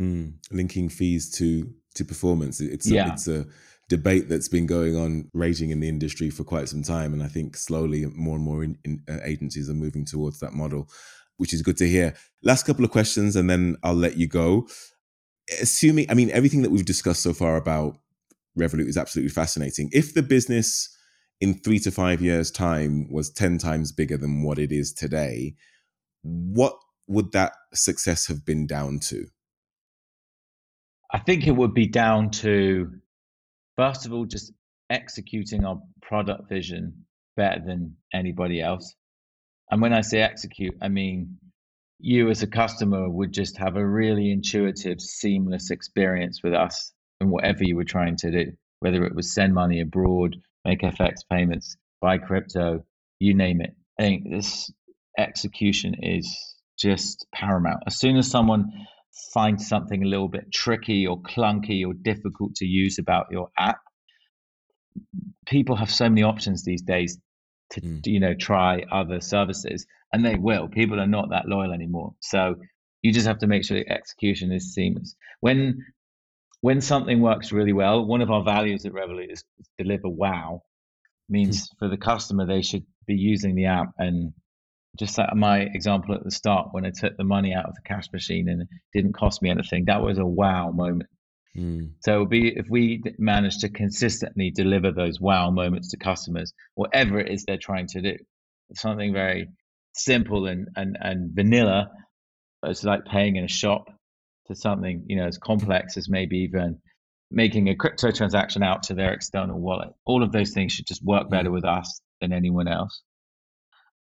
S1: Mm. Linking fees to to performance. It's a, yeah. it's a debate that's been going on raging in the industry for quite some time, and I think slowly more and more in, in, uh, agencies are moving towards that model, which is good to hear. Last couple of questions, and then I'll let you go assuming, I mean, everything that we've discussed so far about Revolut is absolutely fascinating. If the business in three to five years' time was 10 times bigger than what it is today, what would that success have been down to?
S2: I think it would be down to, first of all, just executing our product vision better than anybody else. And when I say execute, I mean you as a customer would just have a really intuitive, seamless experience with us and whatever you were trying to do, whether it was send money abroad, make FX payments, buy crypto, you name it. I think this execution is just paramount. As soon as someone finds something a little bit tricky or clunky or difficult to use about your app, people have so many options these days to mm. you know try other services and they will. People are not that loyal anymore. So you just have to make sure the execution is seamless. When when something works really well one of our values at revolut is deliver wow means mm. for the customer they should be using the app. And just like my example at the start when i took the money out of the cash machine and it didn't cost me anything that was a wow moment Mm. So be if we manage to consistently deliver those wow moments to customers, whatever it is they're trying to do, something very simple and, and, and vanilla, it's like paying in a shop to something you know as complex as maybe even making a crypto transaction out to their external wallet. All of those things should just work better mm. with us than anyone else.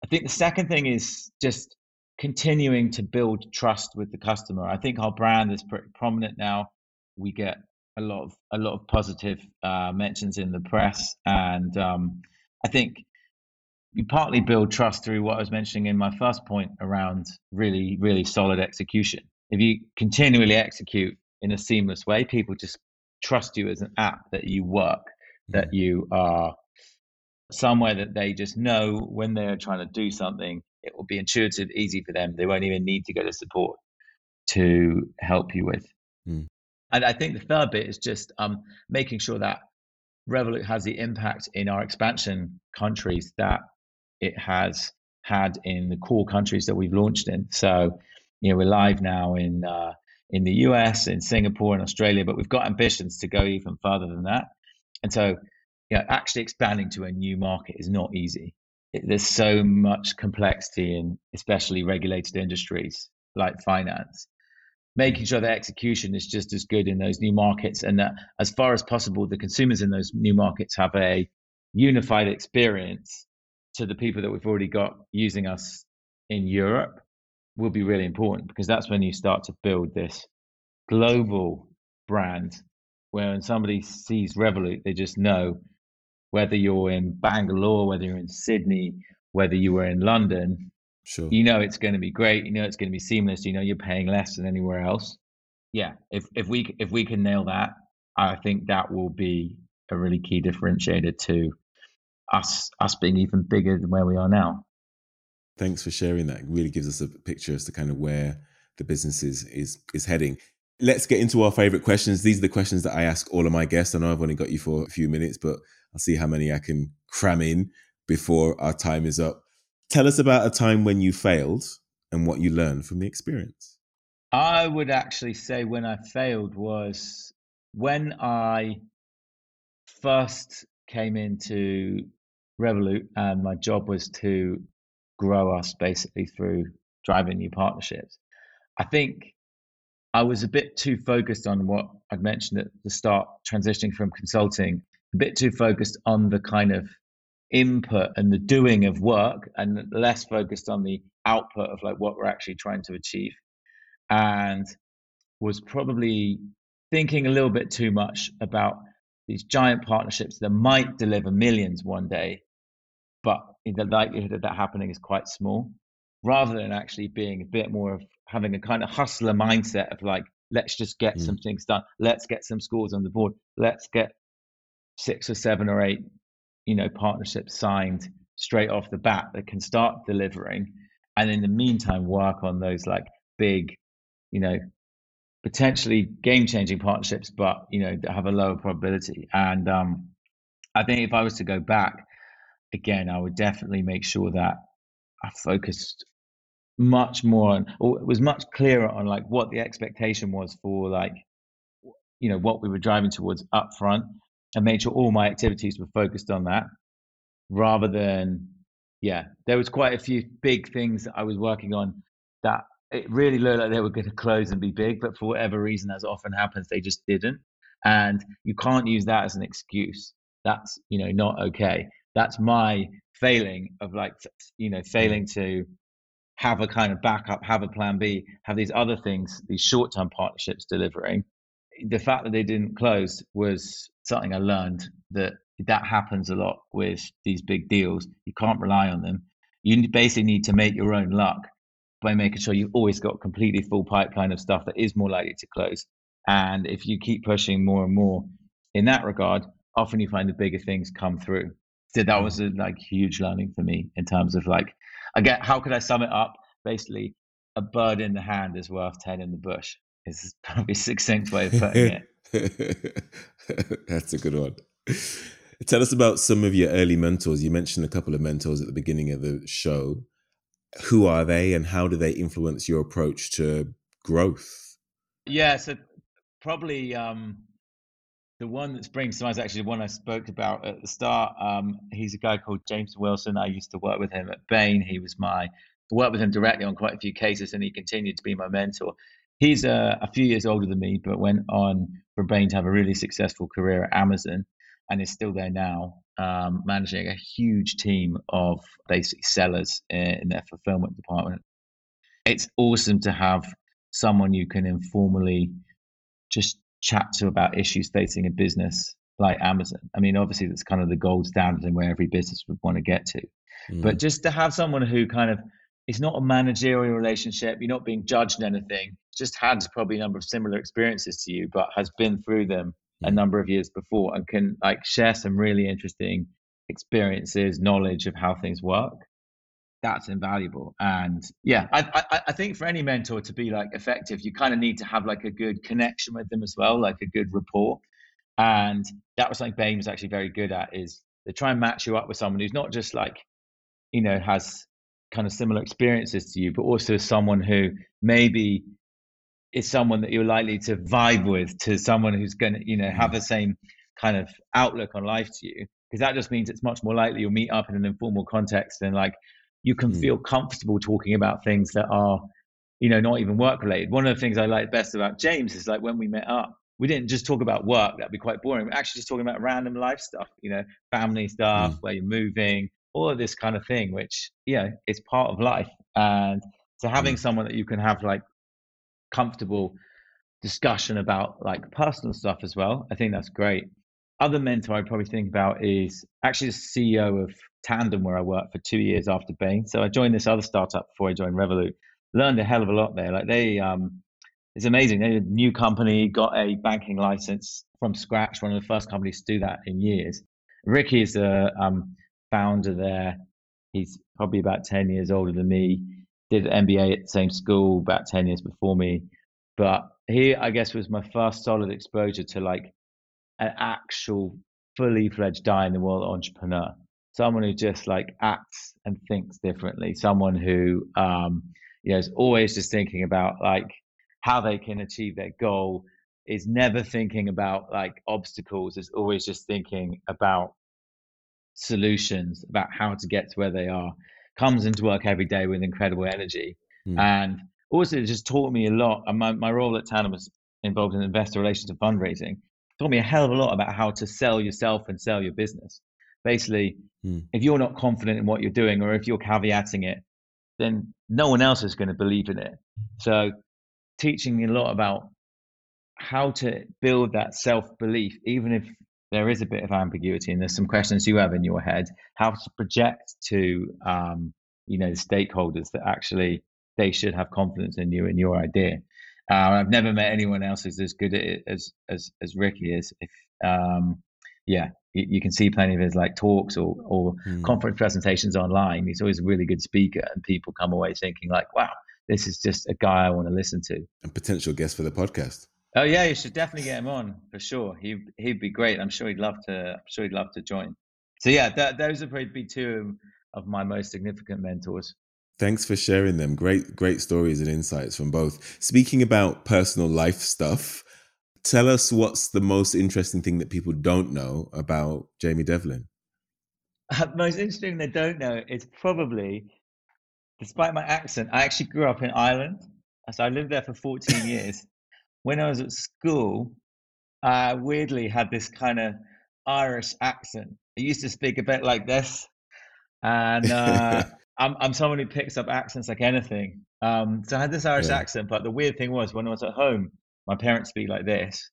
S2: I think the second thing is just continuing to build trust with the customer. I think our brand is pretty prominent now we get a lot of a lot of positive uh, mentions in the press, and um, I think you partly build trust through what I was mentioning in my first point around really really solid execution. If you continually execute in a seamless way, people just trust you as an app that you work, that you are somewhere that they just know when they're trying to do something, it will be intuitive, easy for them. They won't even need to go to support to help you with. Mm. And I think the third bit is just um, making sure that Revolut has the impact in our expansion countries that it has had in the core countries that we've launched in. So, you know, we're live now in uh, in the US, in Singapore, and Australia, but we've got ambitions to go even further than that. And so, you know, actually expanding to a new market is not easy. It, there's so much complexity in especially regulated industries like finance making sure that execution is just as good in those new markets and that as far as possible the consumers in those new markets have a unified experience to the people that we've already got using us in Europe will be really important because that's when you start to build this global brand. Where when somebody sees Revolut, they just know whether you're in Bangalore, whether you're in Sydney, whether you were in London,
S1: Sure.
S2: you know it's going to be great. You know it's going to be seamless. You know you're paying less than anywhere else. Yeah, if if we if we can nail that, I think that will be a really key differentiator to us us being even bigger than where we are now.
S1: Thanks for sharing that. It really gives us a picture as to kind of where the business is is is heading. Let's get into our favorite questions. These are the questions that I ask all of my guests. I know I've only got you for a few minutes, but I'll see how many I can cram in before our time is up. Tell us about a time when you failed and what you learned from the experience.
S2: I would actually say when I failed was when I first came into Revolut and my job was to grow us basically through driving new partnerships. I think I was a bit too focused on what I'd mentioned at the start, transitioning from consulting, a bit too focused on the kind of input and the doing of work and less focused on the output of like what we're actually trying to achieve. And was probably thinking a little bit too much about these giant partnerships that might deliver millions one day, but the likelihood of that happening is quite small, rather than actually being a bit more of having a kind of hustler mindset of like, let's just get mm. some things done, let's get some scores on the board, let's get six or seven or eight, you know, partnerships signed straight off the bat that can start delivering, and in the meantime work on those like big, you know, potentially game changing partnerships, but you know, that have a lower probability. And um, I think if I was to go back again, I would definitely make sure that I focused much more on, or it was much clearer on like what the expectation was for like, you know, what we were driving towards up front and made sure all my activities were focused on that rather than, yeah, there was quite a few big things that I was working on that it really looked like they were going to close and be big, but for whatever reason, as often happens, they just didn't. And you can't use that as an excuse. That's you know not okay. That's my failing of like you know failing to have a kind of backup, have a plan B, have these other things, these short term partnerships delivering. The fact that they didn't close was something I learned that that happens a lot with these big deals. You can't rely on them. You basically need to make your own luck by making sure you've always got completely full pipeline of stuff that is more likely to close. And if you keep pushing more and more in that regard, often you find the bigger things come through. So that was a like huge learning for me in terms of like, again, how could I sum it up? Basically, a bird in the hand is worth ten in the bush. Is probably a succinct way of putting
S1: it. That's a good one. Tell us about some of your early mentors. You mentioned a couple of mentors at the beginning of the show who are they and how do they influence your approach to growth?
S2: Yeah, so probably um, the one that springs to mind is actually the one I spoke about at the start. Um, he's a guy called James Wilson. I used to work with him at Bain. He was my worked with him directly on quite a few cases, and he continued to be my mentor. He's uh, a few years older than me, but went on for Bain to have a really successful career at Amazon, and is still there now um, managing a huge team of basic sellers in their fulfillment department. It's awesome to have someone you can informally just chat to about issues facing a business like Amazon. I mean, obviously, that's kind of the gold standard and where every business would want to get to. Mm. But just to have someone who kind of it's not a managerial relationship, you're not being judged anything, just had probably a number of similar experiences to you, but has been through them a number of years before and can like share some really interesting experiences, knowledge of how things work. That's invaluable. And yeah, I, I, I think for any mentor to be like effective, you kind of need to have like a good connection with them as well, like a good rapport. And that was something Bain was actually very good at is they try and match you up with someone who's not just like, you know, has kind of similar experiences to you, but also someone who maybe is someone that you're likely to vibe with to someone who's going to you know have the same kind of outlook on life to you because that just means it's much more likely you'll meet up in an informal context and like you can mm. feel comfortable talking about things that are you know not even work related one of the things i like best about james is like when we met up we didn't just talk about work that'd be quite boring we're actually just talking about random life stuff you know family stuff mm. where you're moving all of this kind of thing which yeah it's part of life and so having mm. someone that you can have like comfortable discussion about like personal stuff as well. I think that's great. Other mentor I probably think about is actually the CEO of Tandem, where I worked for two years after Bain. So I joined this other startup before I joined Revolut. Learned a hell of a lot there. Like they, um, it's amazing. They're a new company, got a banking license from scratch. One of the first companies to do that in years. Ricky is a um, founder there. He's probably about 10 years older than me. Did MBA at the same school about 10 years before me. But he, I guess, was my first solid exposure to like an actual fully fledged die in the world entrepreneur. Someone who just like acts and thinks differently. Someone who, um, you know, is always just thinking about like how they can achieve their goal. Is never thinking about like obstacles. Is always just thinking about solutions, about how to get to where they are. Comes into work every day with incredible energy, mm. and also it just taught me a lot. And my, my role at Tandem was involved in investor relations and fundraising. taught me a hell of a lot about how to sell yourself and sell your business. Basically, mm. if you're not confident in what you're doing, or if you're caveating it, then no one else is going to believe in it. So, teaching me a lot about how to build that self belief, even if there is a bit of ambiguity and there's some questions you have in your head, how to project to um, you know the stakeholders that actually they should have confidence in you and your idea. Uh, I've never met anyone else who's as good at it as as as Ricky is. If um, yeah, you, you, can see plenty of his like talks or or mm. conference presentations online. He's always a really good speaker, and people come away thinking like, "Wow, this is just a guy I want to listen to."
S1: And potential guest for the podcast.
S2: Oh yeah, you should definitely get him on for sure. He he'd be great. I'm sure he'd love to. I'm sure he'd love to join. So yeah, that, those would probably be two of my most significant mentors.
S1: Thanks for sharing them. Great, great stories and insights from both. Speaking about personal life stuff, tell us what's the most interesting thing that people don't know about Jamie Devlin.
S2: Uh, most interesting they don't know is probably, despite my accent, I actually grew up in Ireland. So I lived there for 14 years. When I was at school, I weirdly had this kind of Irish accent. I used to speak a bit like this. And uh, I'm I'm someone who picks up accents like anything. Um, so I had this Irish yeah. accent, but the weird thing was when I was at home, my parents speak like this,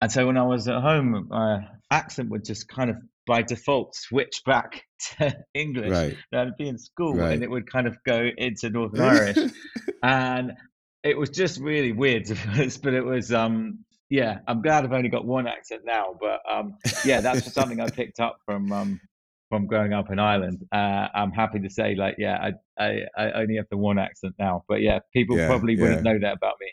S2: and so when I was at home, my accent would just kind of by default switch back to English.
S1: Right.
S2: I'd be in school, right. and it would kind of go into Northern Irish, and it was just really weird, but it was um yeah, I'm glad I've only got one accent now, but um, yeah, that's just something I picked up from um, from growing up in Ireland. Uh, I'm happy to say, like, yeah, I, I, I only have the one accent now, but yeah, people yeah, probably wouldn't know that about me.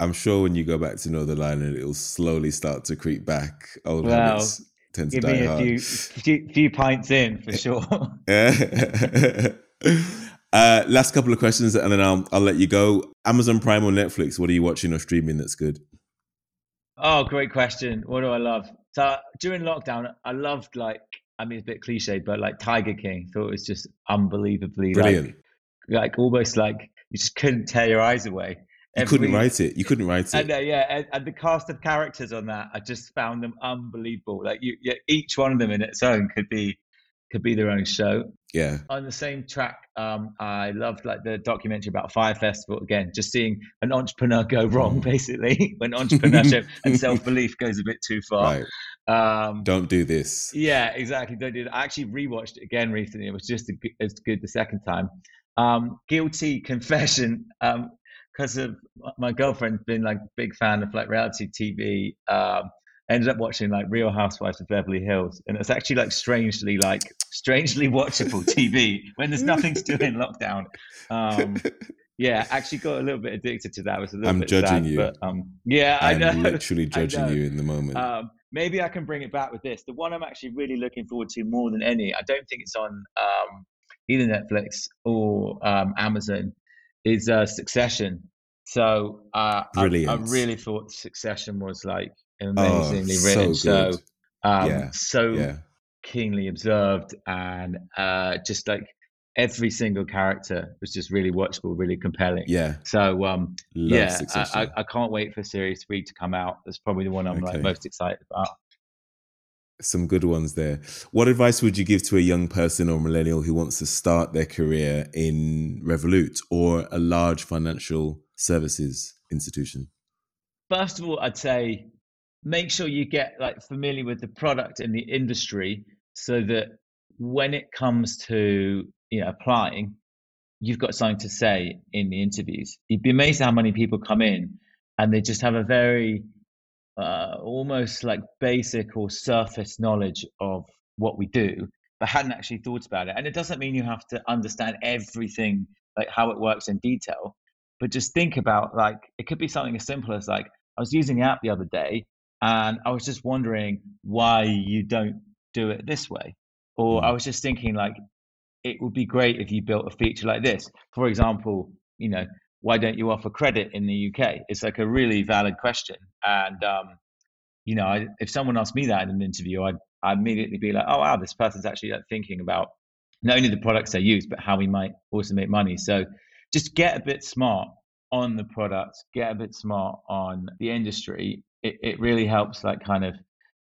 S1: I'm sure when you go back to Northern Ireland, it'll slowly start to creep back. Old well, habits tend to
S2: give die
S1: me a hard.
S2: few, few, few pints in for sure.
S1: yeah. uh, last couple of questions, and then I'll I'll let you go. Amazon Prime or Netflix? What are you watching or streaming that's good?
S2: Oh, great question. What do I love? So during lockdown, I loved like I mean, it's a bit cliche, but like Tiger King, thought it was just unbelievably
S1: brilliant.
S2: Like, like almost like you just couldn't tear your eyes away.
S1: You Every, couldn't write it. You couldn't write it.
S2: And, uh, yeah, and, and, the cast of characters on that, I just found them unbelievable. Like you, yeah, each one of them in its own could be could be their own show.
S1: Yeah.
S2: On the same track, um, I loved like the documentary about Fyre Festival. Again, just seeing an entrepreneur go wrong, mm. basically, when entrepreneurship and self belief goes a bit too far.
S1: Right. Um, Don't do this.
S2: Yeah, exactly. Don't do that. I actually rewatched it again recently. It was just as good the second time. Um, guilty confession. because um, of my girlfriend's been like a big fan of like reality TV. Um, ended up watching like Real Housewives of Beverly Hills, and it's actually like strangely like strangely watchable TV when there's nothing to do in lockdown. Um, yeah, actually got a little bit addicted to that. It was a little
S1: I'm
S2: bit
S1: judging
S2: sad,
S1: you.
S2: But, um, yeah, I know.
S1: I'm literally judging you in the moment.
S2: Um, maybe I can bring it back with this. The one I'm actually really looking forward to more than any. I don't think it's on um, either Netflix or um, Amazon. Is uh, Succession. So uh, I, I, really thought Succession was like amazingly oh, written. So, so, um, yeah. so yeah. keenly observed, and uh, just like every single character was just really watchable, really compelling.
S1: Yeah.
S2: So um, yeah, I, I, can't wait for series three to come out. That's probably the one I'm okay. like most excited about.
S1: Some good ones there. What advice would you give to a young person or millennial who wants to start their career in Revolut or a large financial services institution?
S2: first of all, I'd say make sure you get like familiar with the product and the industry so that when it comes to you know applying, you've got something to say in the interviews. You'd be amazed how many people come in and they just have a very uh, almost like basic or surface knowledge of what we do, but hadn't actually thought about it. And it doesn't mean you have to understand everything, like how it works in detail, but just think about like it could be something as simple as like I was using the app the other day and I was just wondering why you don't do it this way. Or mm. I was just thinking like it would be great if you built a feature like this. For example, you know, why don't you offer credit in the UK? It's like a really valid question. And um, you know, I, if someone asked me that in an interview, I'd, I'd immediately be like, oh wow, this person's actually like, thinking about not only the products they use, but how we might also make money. So just get a bit smart on the product, get a bit smart on the industry. It, it really helps like kind of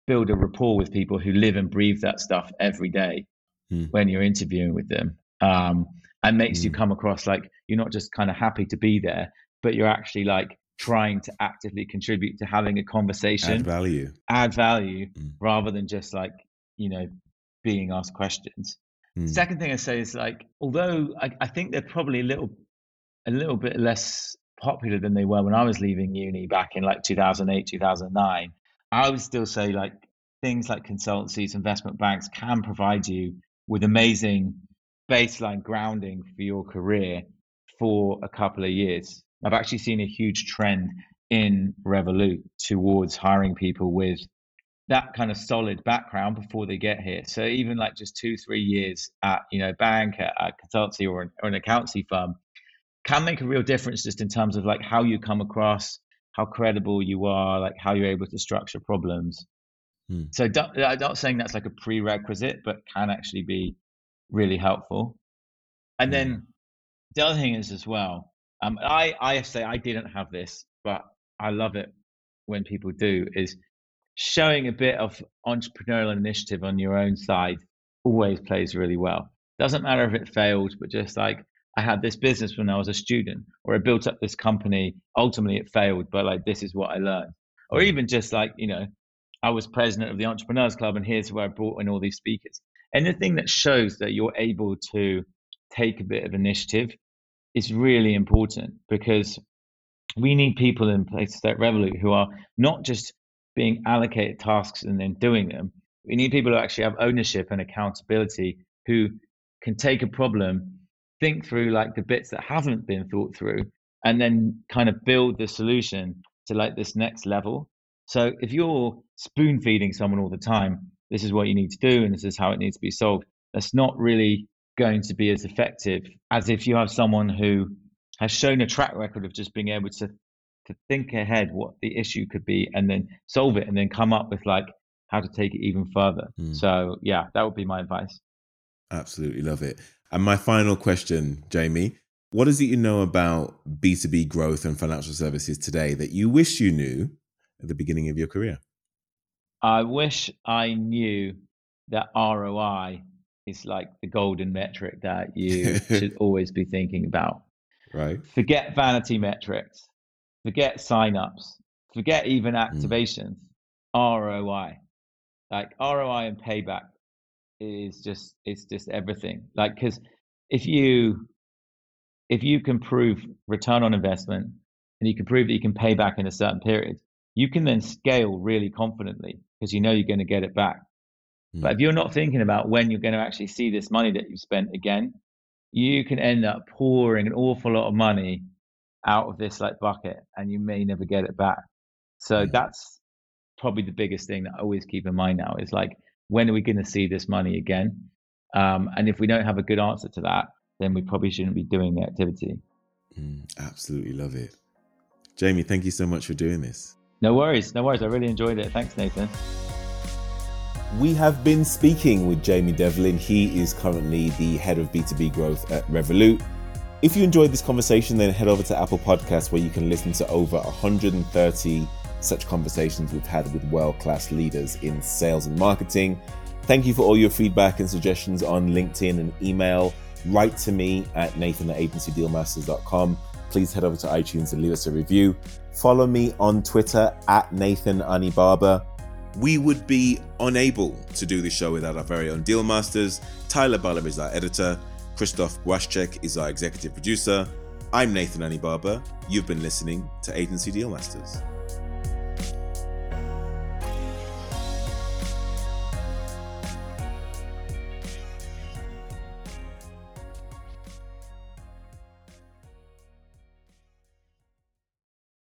S2: build a rapport with people who live and breathe that stuff every day mm. when you're interviewing with them. Um, and makes mm. you hmm. come across like you're not just kind of happy to be there, but you're actually like trying to actively contribute to having a conversation,
S1: add value,
S2: add value, mm. rather than just like you know being asked questions. Mm. Second thing I say is like, although I, I think they're probably a little a little bit less popular than they were when I was leaving uni back in like 2008, 2009. I would still say like things like consultancies, investment banks can provide you with amazing baseline grounding for your career for a couple of years. I've actually seen a huge trend in Revolut towards hiring people with that kind of solid background before they get here. So even like just two, three years at you know bank, at a consultancy or an, or an accountancy firm can make a real difference just in terms of like how you come across, how credible you are, like how you're able to structure problems. Hmm. So I'm not saying that's like a prerequisite, but can actually be really helpful. And then hmm. the other thing is as well, um, I I say I didn't have this, but I love it when people do is showing a bit of entrepreneurial initiative on your own side always plays really well. Doesn't matter if it failed, but just like I had this business when I was a student, or I built up this company. Ultimately, it failed, but like this is what I learned. Or even just like you know, I was president of the Entrepreneurs Club, and here's where I brought in all these speakers. Anything that shows that you're able to take a bit of initiative is really important because we need people in places like Revolut who are not just being allocated tasks and then doing them. We need people who actually have ownership and accountability who can take a problem think through like the bits that haven't been thought through and then kind of build the solution to like this next level. So if you're spoon feeding someone all the time this is what you need to do and this is how it needs to be solved that's not really going to be as effective as if you have someone who has shown a track record of just being able to to think ahead what the issue could be and then solve it and then come up with like how to take it even further. Mm. so yeah that would be my advice.
S1: Absolutely love it and my final question, Jamie, what is it you know about B2B growth and financial services today that you wish you knew at the beginning of your career?
S2: I wish I knew that ROI is like the golden metric that you should always be thinking about.
S1: Right.
S2: Forget vanity metrics, forget signups, forget even mm. activations. Mm. ROI. Like ROI and payback is just it's just everything. Like because if you if you can prove return on investment and you can prove that you can pay back in a certain period, you can then scale really confidently because you know you're going to get it back. Mm. But if you're not thinking about when you're going to actually see this money that you've spent again, you can end up pouring an awful lot of money out of this like bucket and you may never get it back. So mm. that's probably the biggest thing that I always keep in mind now is like when are we going to see this money again? Um, and if we don't have a good answer to that, then we probably shouldn't be doing the activity.
S1: Mm, absolutely love it. Jamie, thank you so much for doing this.
S2: No worries. No worries. I really enjoyed it. Thanks, Nathan.
S1: We have been speaking with Jamie Devlin. He is currently the head of B2B growth at Revolut. If you enjoyed this conversation, then head over to Apple Podcasts where you can listen to over 130 such conversations we've had with world class leaders in sales and marketing. Thank you for all your feedback and suggestions on LinkedIn and email. Write to me at nathan at agencydealmasters.com. please head over to iTunes and leave us a review. Follow me on Twitter at Nathan Anibaba. We would be unable to do this show without our very own deal masters. Tyler Baller is our editor. Christoph Bwaschek is our executive producer. I'm Nathan Anibaba. You've been listening to Agency Deal Masters.